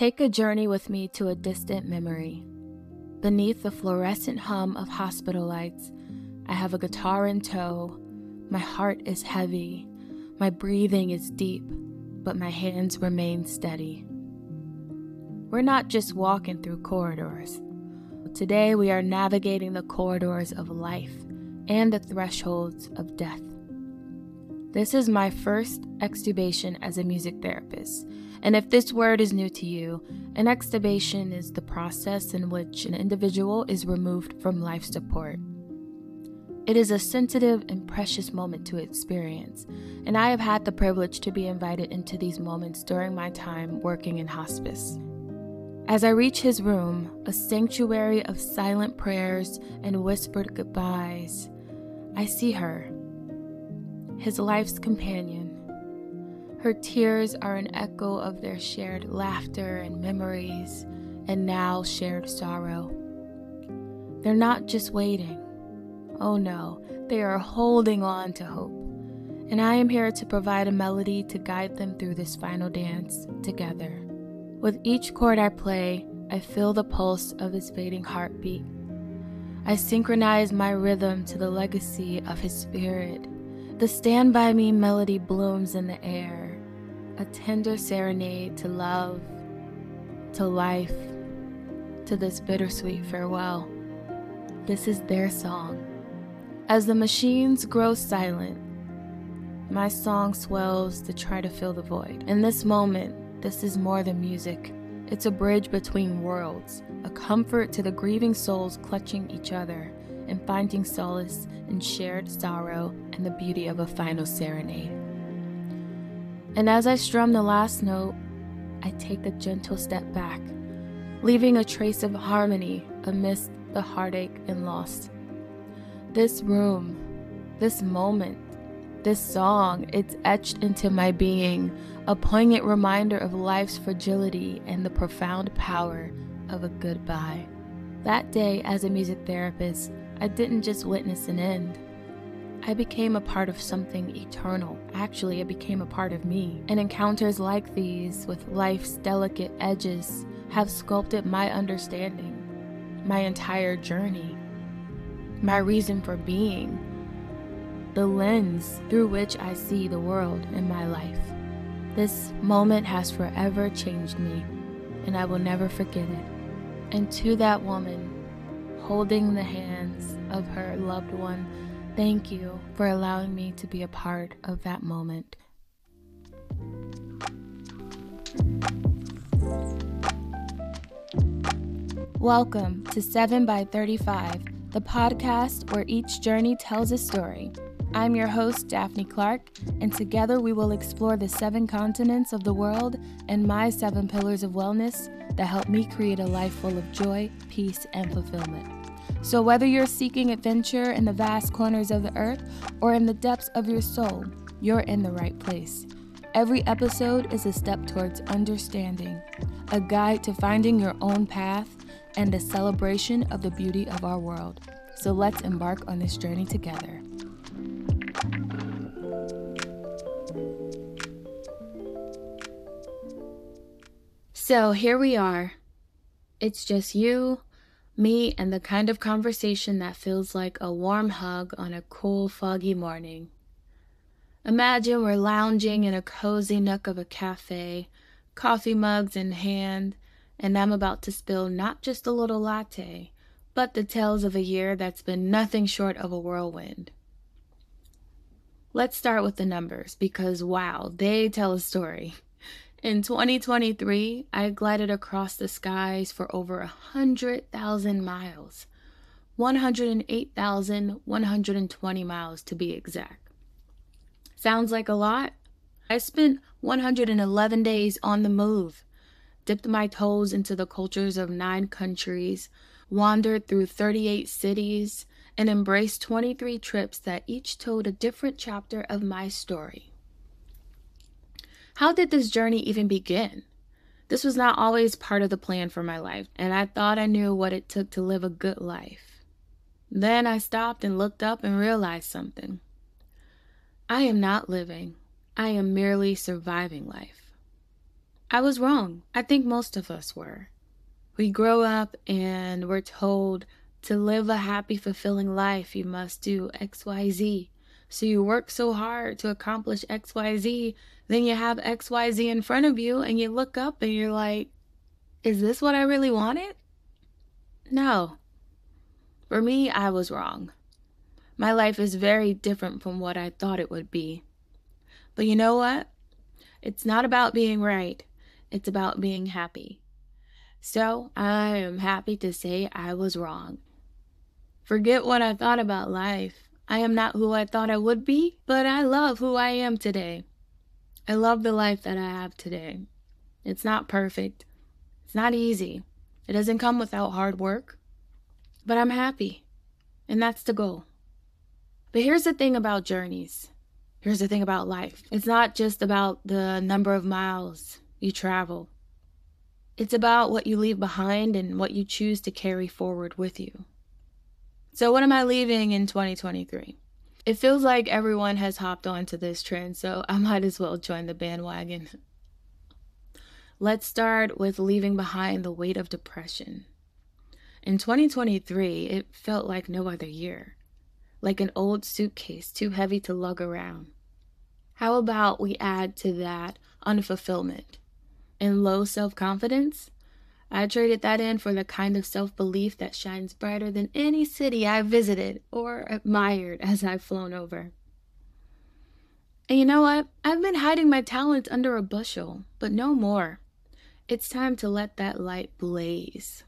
Take a journey with me to a distant memory. Beneath the fluorescent hum of hospital lights, I have a guitar in tow. My heart is heavy. My breathing is deep, but my hands remain steady. We're not just walking through corridors. Today, we are navigating the corridors of life and the thresholds of death. This is my first extubation as a music therapist, and if this word is new to you, an extubation is the process in which an individual is removed from life support. It is a sensitive and precious moment to experience, and I have had the privilege to be invited into these moments during my time working in hospice. As I reach his room, a sanctuary of silent prayers and whispered goodbyes, I see her, his life's companion. Her tears are an echo of their shared laughter and memories, and now shared sorrow. They're not just waiting. Oh no, they are holding on to hope. And I am here to provide a melody to guide them through this final dance together. With each chord I play, I feel the pulse of his fading heartbeat. I synchronize my rhythm to the legacy of his spirit. The Stand By Me melody blooms in the air, a tender serenade to love, to life, to this bittersweet farewell. This is their song. As the machines grow silent, my song swells to try to fill the void. In this moment, this is more than music. It's a bridge between worlds, a comfort to the grieving souls clutching each other and finding solace in shared sorrow and the beauty of a final serenade. And as I strum the last note, I take a gentle step back, leaving a trace of harmony amidst the heartache and loss. This room, this moment, this song, it's etched into my being, a poignant reminder of life's fragility and the profound power of a goodbye. That day, as a music therapist, I didn't just witness an end. I became a part of something eternal. Actually, it became a part of me. And encounters like these, with life's delicate edges, have sculpted my understanding, my entire journey, my reason for being the lens through which I see the world in my life. This moment has forever changed me, and I will never forget it. And to that woman, holding the hands of her loved one, thank you for allowing me to be a part of that moment. Welcome to 7 by 35, the podcast where each journey tells a story. I'm your host, Daphne Clark, and together we will explore the seven continents of the world and my seven pillars of wellness that help me create a life full of joy, peace, and fulfillment. So, whether you're seeking adventure in the vast corners of the earth or in the depths of your soul, you're in the right place. Every episode is a step towards understanding, a guide to finding your own path, and a celebration of the beauty of our world. So, let's embark on this journey together. So here we are. It's just you, me, and the kind of conversation that feels like a warm hug on a cool, foggy morning. Imagine we're lounging in a cozy nook of a cafe, coffee mugs in hand, and I'm about to spill not just a little latte, but the tales of a year that's been nothing short of a whirlwind. Let's start with the numbers because wow, they tell a story. In 2023, I glided across the skies for over 100,000 miles. 108,120 miles to be exact. Sounds like a lot? I spent 111 days on the move, dipped my toes into the cultures of nine countries, wandered through 38 cities, and embraced 23 trips that each told a different chapter of my story. How did this journey even begin? This was not always part of the plan for my life, and I thought I knew what it took to live a good life. Then I stopped and looked up and realized something. I am not living, I am merely surviving life. I was wrong. I think most of us were. We grow up and we're told to live a happy, fulfilling life, you must do XYZ. So you work so hard to accomplish XYZ, then you have XYZ in front of you, and you look up and you're like, is this what I really wanted? No. For me, I was wrong. My life is very different from what I thought it would be. But you know what? It's not about being right, it's about being happy. So I am happy to say I was wrong. Forget what I thought about life. I am not who I thought I would be, but I love who I am today. I love the life that I have today. It's not perfect. It's not easy. It doesn't come without hard work. But I'm happy. And that's the goal. But here's the thing about journeys. Here's the thing about life. It's not just about the number of miles you travel. It's about what you leave behind and what you choose to carry forward with you. So, what am I leaving in 2023? It feels like everyone has hopped onto this trend, so I might as well join the bandwagon. Let's start with leaving behind the weight of depression. In 2023, it felt like no other year, like an old suitcase too heavy to lug around. How about we add to that unfulfillment and low self confidence? I traded that in for the kind of self belief that shines brighter than any city I've visited or admired as I've flown over. And you know what? I've been hiding my talents under a bushel, but no more. It's time to let that light blaze.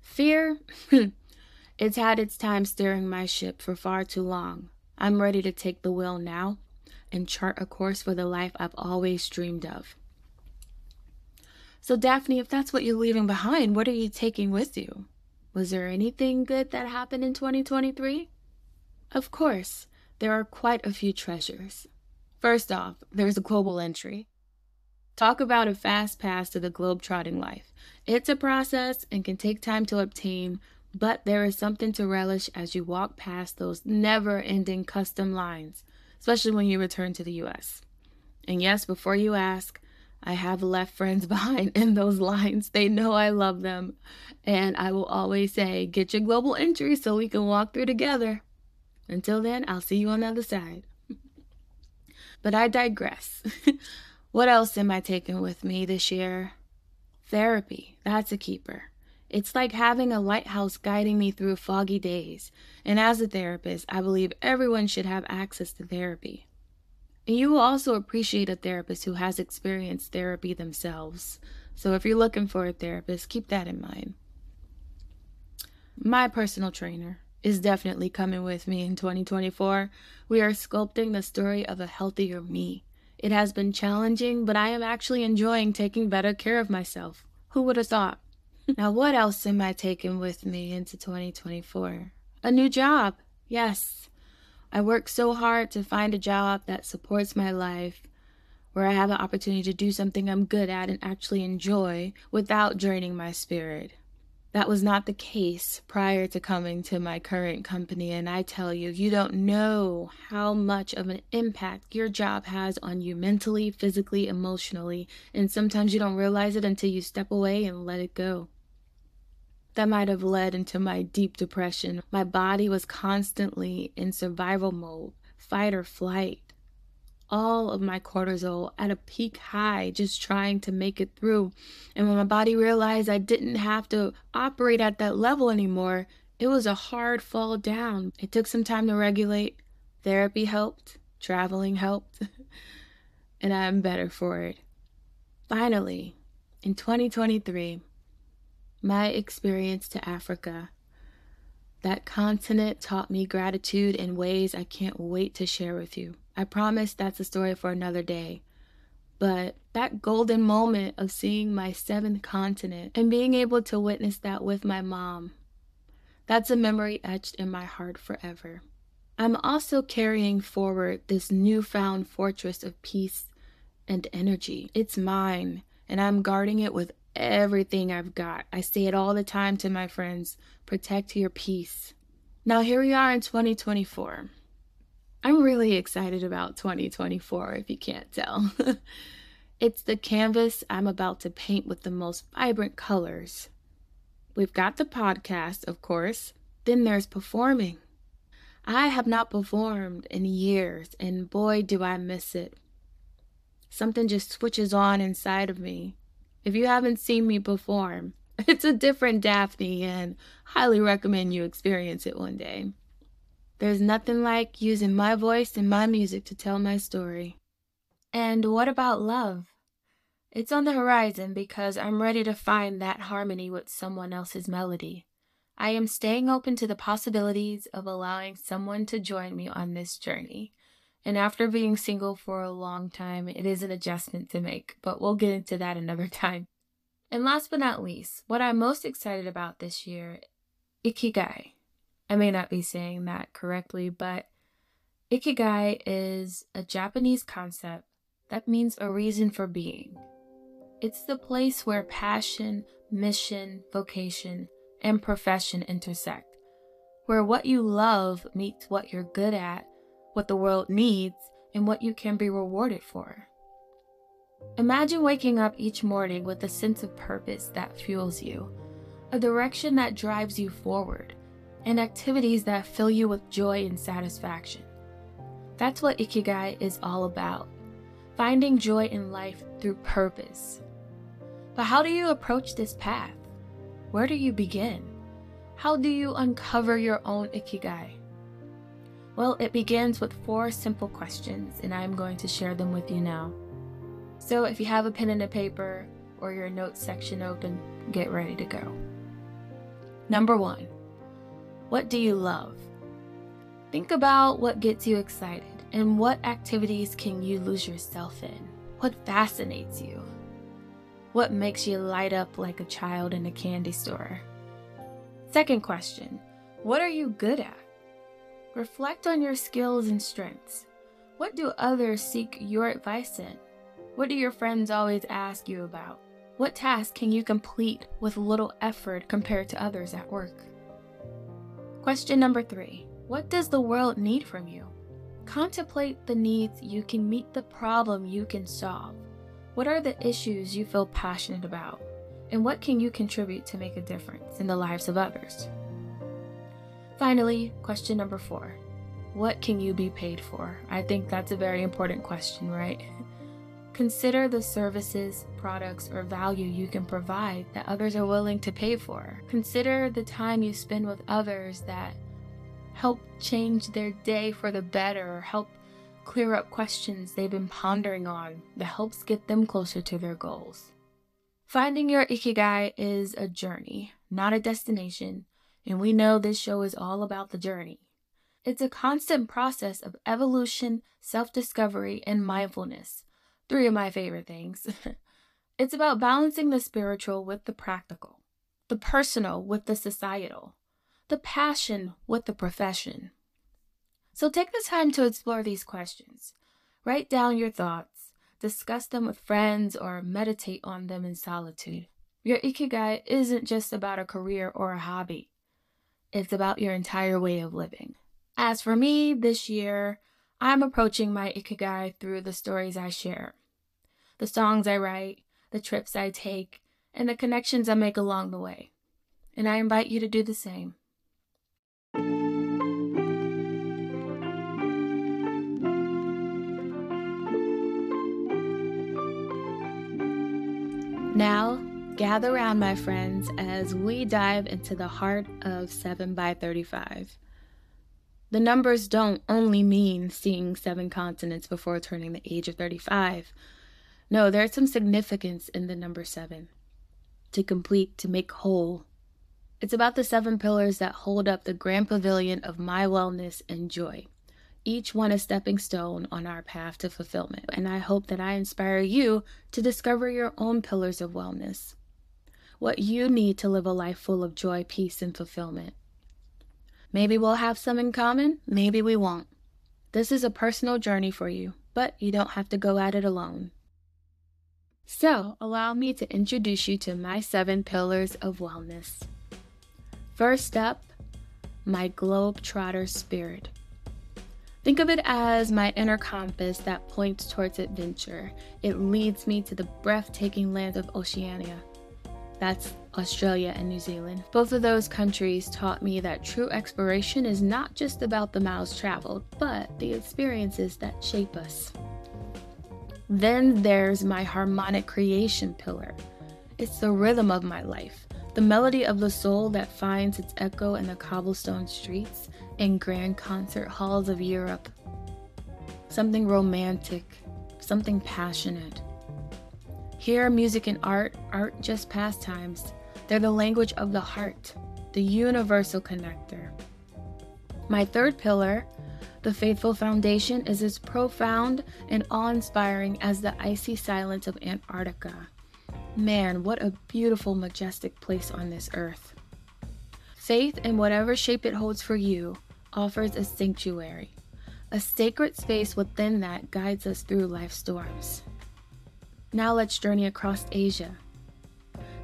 Fear? it's had its time steering my ship for far too long. I'm ready to take the wheel now and chart a course for the life I've always dreamed of. So, Daphne, if that's what you're leaving behind, what are you taking with you? Was there anything good that happened in 2023? Of course, there are quite a few treasures. First off, there's a global entry. Talk about a fast pass to the globe-trotting life. It's a process and can take time to obtain, but there is something to relish as you walk past those never ending custom lines, especially when you return to the US. And yes, before you ask, I have left friends behind in those lines. They know I love them. And I will always say, get your global entry so we can walk through together. Until then, I'll see you on the other side. but I digress. what else am I taking with me this year? Therapy. That's a keeper. It's like having a lighthouse guiding me through foggy days. And as a therapist, I believe everyone should have access to therapy. And you will also appreciate a therapist who has experienced therapy themselves. So if you're looking for a therapist, keep that in mind. My personal trainer is definitely coming with me in 2024. We are sculpting the story of a healthier me. It has been challenging, but I am actually enjoying taking better care of myself. Who would have thought? now, what else am I taking with me into 2024? A new job. Yes, I work so hard to find a job that supports my life, where I have an opportunity to do something I'm good at and actually enjoy without draining my spirit. That was not the case prior to coming to my current company, and I tell you, you don't know how much of an impact your job has on you mentally, physically, emotionally, and sometimes you don't realize it until you step away and let it go that might have led into my deep depression. My body was constantly in survival mode, fight or flight. All of my cortisol at a peak high, just trying to make it through. And when my body realized I didn't have to operate at that level anymore, it was a hard fall down. It took some time to regulate. Therapy helped, traveling helped, and I'm better for it. Finally, in 2023, my experience to Africa. That continent taught me gratitude in ways I can't wait to share with you. I promise that's a story for another day. But that golden moment of seeing my seventh continent and being able to witness that with my mom, that's a memory etched in my heart forever. I'm also carrying forward this newfound fortress of peace and energy. It's mine, and I'm guarding it with everything I've got. I say it all the time to my friends protect your peace. Now, here we are in 2024. I'm really excited about 2024, if you can't tell. It's the canvas I'm about to paint with the most vibrant colors. We've got the podcast, of course. Then there's performing. I have not performed in years, and boy, do I miss it. Something just switches on inside of me. If you haven't seen me perform, it's a different Daphne, and highly recommend you experience it one day. There's nothing like using my voice and my music to tell my story. And what about love? It's on the horizon because I'm ready to find that harmony with someone else's melody. I am staying open to the possibilities of allowing someone to join me on this journey. And after being single for a long time, it is an adjustment to make, but we'll get into that another time. And last but not least, what I'm most excited about this year Ikigai. I may not be saying that correctly, but Ikigai is a Japanese concept that means a reason for being. It's the place where passion, mission, vocation, and profession intersect, where what you love meets what you're good at, what the world needs, and what you can be rewarded for. Imagine waking up each morning with a sense of purpose that fuels you, a direction that drives you forward and activities that fill you with joy and satisfaction. That's what Ikigai is all about finding joy in life through purpose. But how do you approach this path? Where do you begin? How do you uncover your own Ikigai? Well, it begins with four simple questions, and I'm going to share them with you now. So if you have a pen and a paper or your notes section open, get ready to go. Number one, what do you love? Think about what gets you excited and what activities can you lose yourself in? What fascinates you? What makes you light up like a child in a candy store? Second question What are you good at? Reflect on your skills and strengths. What do others seek your advice in? What do your friends always ask you about? What task can you complete with little effort compared to others at work? Question number three What does the world need from you? Contemplate the needs you can meet the problem you can solve. What are the issues you feel passionate about? And what can you contribute to make a difference in the lives of others? Finally, question number four What can you be paid for? I think that's a very important question, right? Consider the services, products, or value you can provide that others are willing to pay for. Consider the time you spend with others that help change their day for the better or help clear up questions they've been pondering on that helps get them closer to their goals. Finding your ikigai is a journey, not a destination, and we know this show is all about the journey. It's a constant process of evolution, self discovery, and mindfulness Three of my favorite things. it's about balancing the spiritual with the practical, the personal with the societal, the passion with the profession. So take the time to explore these questions. Write down your thoughts, discuss them with friends, or meditate on them in solitude. Your ikigai isn't just about a career or a hobby, it's about your entire way of living. As for me, this year, I'm approaching my ikigai through the stories I share the songs I write, the trips I take, and the connections I make along the way. And I invite you to do the same. Now, gather around, my friends, as we dive into the heart of 7 by 35. The numbers don't only mean seeing seven continents before turning the age of 35. No, there's some significance in the number seven to complete, to make whole. It's about the seven pillars that hold up the grand pavilion of my wellness and joy. Each one a stepping stone on our path to fulfillment. And I hope that I inspire you to discover your own pillars of wellness. What you need to live a life full of joy, peace, and fulfillment. Maybe we'll have some in common, maybe we won't. This is a personal journey for you, but you don't have to go at it alone. So, allow me to introduce you to my seven pillars of wellness. First up, my globe trotter spirit. Think of it as my inner compass that points towards adventure. It leads me to the breathtaking land of Oceania. That's Australia and New Zealand. Both of those countries taught me that true exploration is not just about the miles traveled, but the experiences that shape us. Then there's my harmonic creation pillar. It's the rhythm of my life, the melody of the soul that finds its echo in the cobblestone streets and grand concert halls of Europe. Something romantic, something passionate. Here, music and art aren't just pastimes, they're the language of the heart, the universal connector. My third pillar, the faithful foundation, is as profound and awe inspiring as the icy silence of Antarctica. Man, what a beautiful, majestic place on this earth. Faith, in whatever shape it holds for you, offers a sanctuary. A sacred space within that guides us through life's storms. Now let's journey across Asia.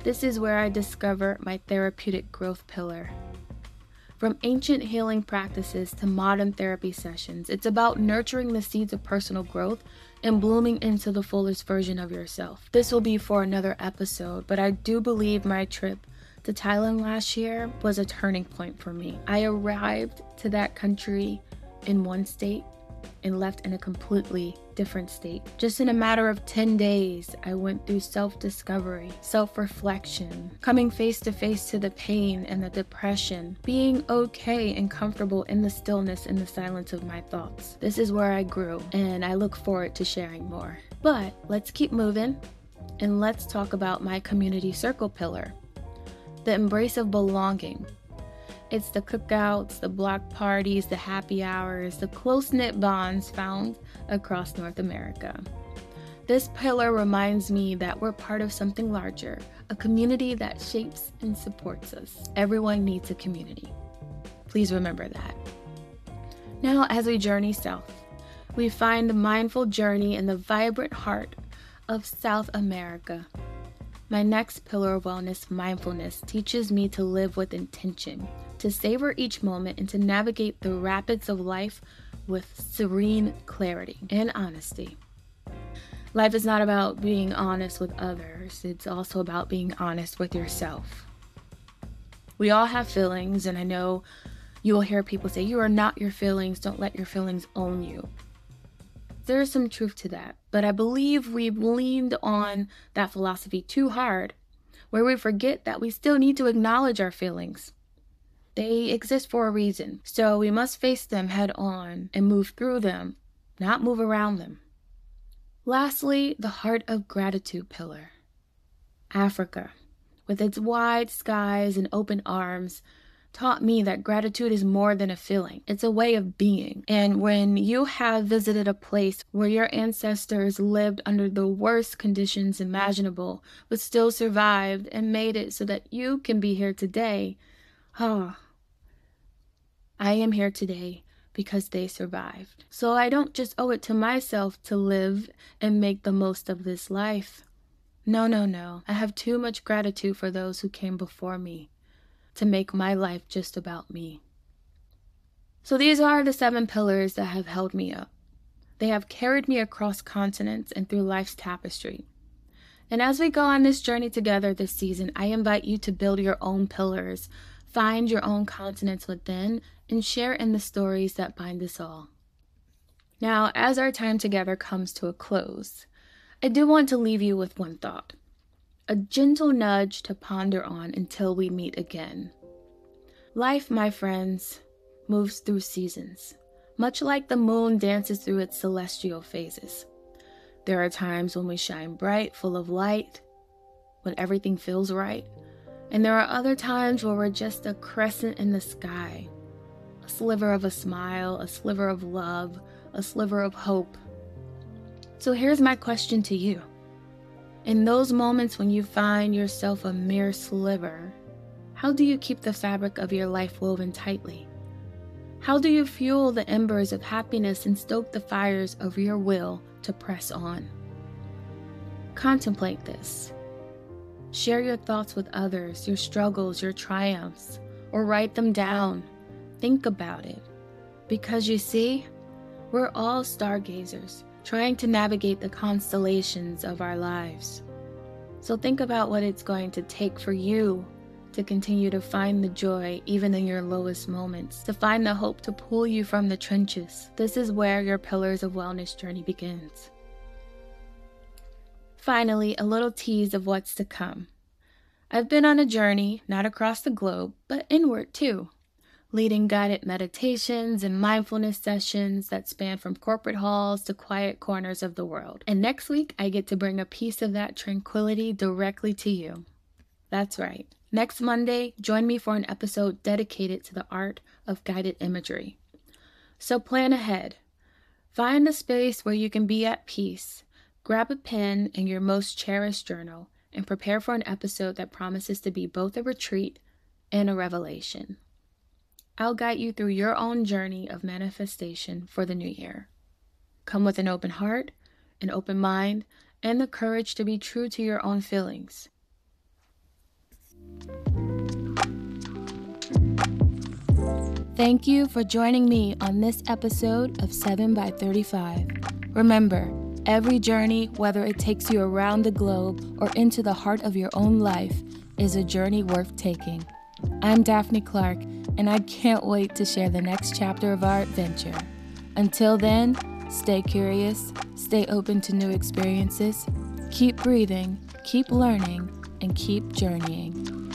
This is where I discover my therapeutic growth pillar. From ancient healing practices to modern therapy sessions, it's about nurturing the seeds of personal growth and blooming into the fullest version of yourself. This will be for another episode, but I do believe my trip to Thailand last year was a turning point for me. I arrived to that country in one state and left in a completely different state. Just in a matter of 10 days, I went through self discovery, self reflection, coming face to face to the pain and the depression, being okay and comfortable in the stillness and the silence of my thoughts. This is where I grew, and I look forward to sharing more. But let's keep moving and let's talk about my community circle pillar the embrace of belonging. It's the cookouts, the block parties, the happy hours, the close knit bonds found across North America. This pillar reminds me that we're part of something larger, a community that shapes and supports us. Everyone needs a community. Please remember that. Now, as we journey south, we find a mindful journey in the vibrant heart of South America, my next pillar of wellness, mindfulness, teaches me to live with intention, to savor each moment, and to navigate the rapids of life with serene clarity and honesty. Life is not about being honest with others, it's also about being honest with yourself. We all have feelings, and I know you will hear people say, You are not your feelings, don't let your feelings own you there is some truth to that. But I believe we've leaned on that philosophy too hard, where we forget that we still need to acknowledge our feelings. They exist for a reason, so we must face them head on and move through them, not move around them. Lastly, the heart of gratitude pillar. Africa, with its wide skies and open arms, taught me that gratitude is more than a feeling, it's a way of being. And when you have visited a place where your ancestors lived under the worst conditions imaginable, but still survived and made it so that you can be here today, oh, I am here today because they survived. So I don't just owe it to myself to live and make the most of this life. No, no, no. I have too much gratitude for those who came before me to make my life just about me. So these are the seven pillars that have held me up. They have carried me across continents and through life's tapestry. And as we go on this journey together this season, I invite you to build your own pillars, find your own continents within, and share in the stories that bind us all. Now, as our time together comes to a close, I do want to leave you with one thought a gentle nudge to ponder on until we meet again. Life, my friends, moves through seasons, much like the moon dances through its celestial phases. There are times when we shine bright, full of light, when everything feels right, and there are other times where we're just a crescent in the sky, a sliver of a smile, a sliver of love, a sliver of hope. So here's my question to you. In those moments when you find yourself a mere sliver, how do you keep the fabric of your life woven tightly? How do you fuel the embers of happiness and stoke the fires of your will to press on? Contemplate this. Share your thoughts with others, your struggles, your triumphs, or write them down. Think about it. Because you see, We're all stargazers, trying to navigate the constellations of our lives. So think about what it's going to take for you to continue to find the joy even in your lowest moments, to find the hope to pull you from the trenches. This is where your Pillars of Wellness journey begins. Finally, a little tease of what's to come. I've been on a journey, not across the globe, but inward too, leading guided meditations and mindfulness sessions that span from corporate halls to quiet corners of the world. And next week, I get to bring a piece of that tranquility directly to you. That's right. Next Monday, join me for an episode dedicated to the art of guided imagery. So plan ahead. Find a space where you can be at peace. Grab a pen and your most cherished journal and prepare for an episode that promises to be both a retreat and a revelation. I'll guide you through your own journey of manifestation for the new year. Come with an open heart, an open mind, and the courage to be true to your own feelings. Thank you for joining me on this episode of 7 by 35. Remember, every journey, whether it takes you around the globe or into the heart of your own life, is a journey worth taking. I'm Daphne Clark, and I can't wait to share the next chapter of our adventure. Until then, stay curious, stay open to new experiences, keep breathing, keep learning, and keep journeying.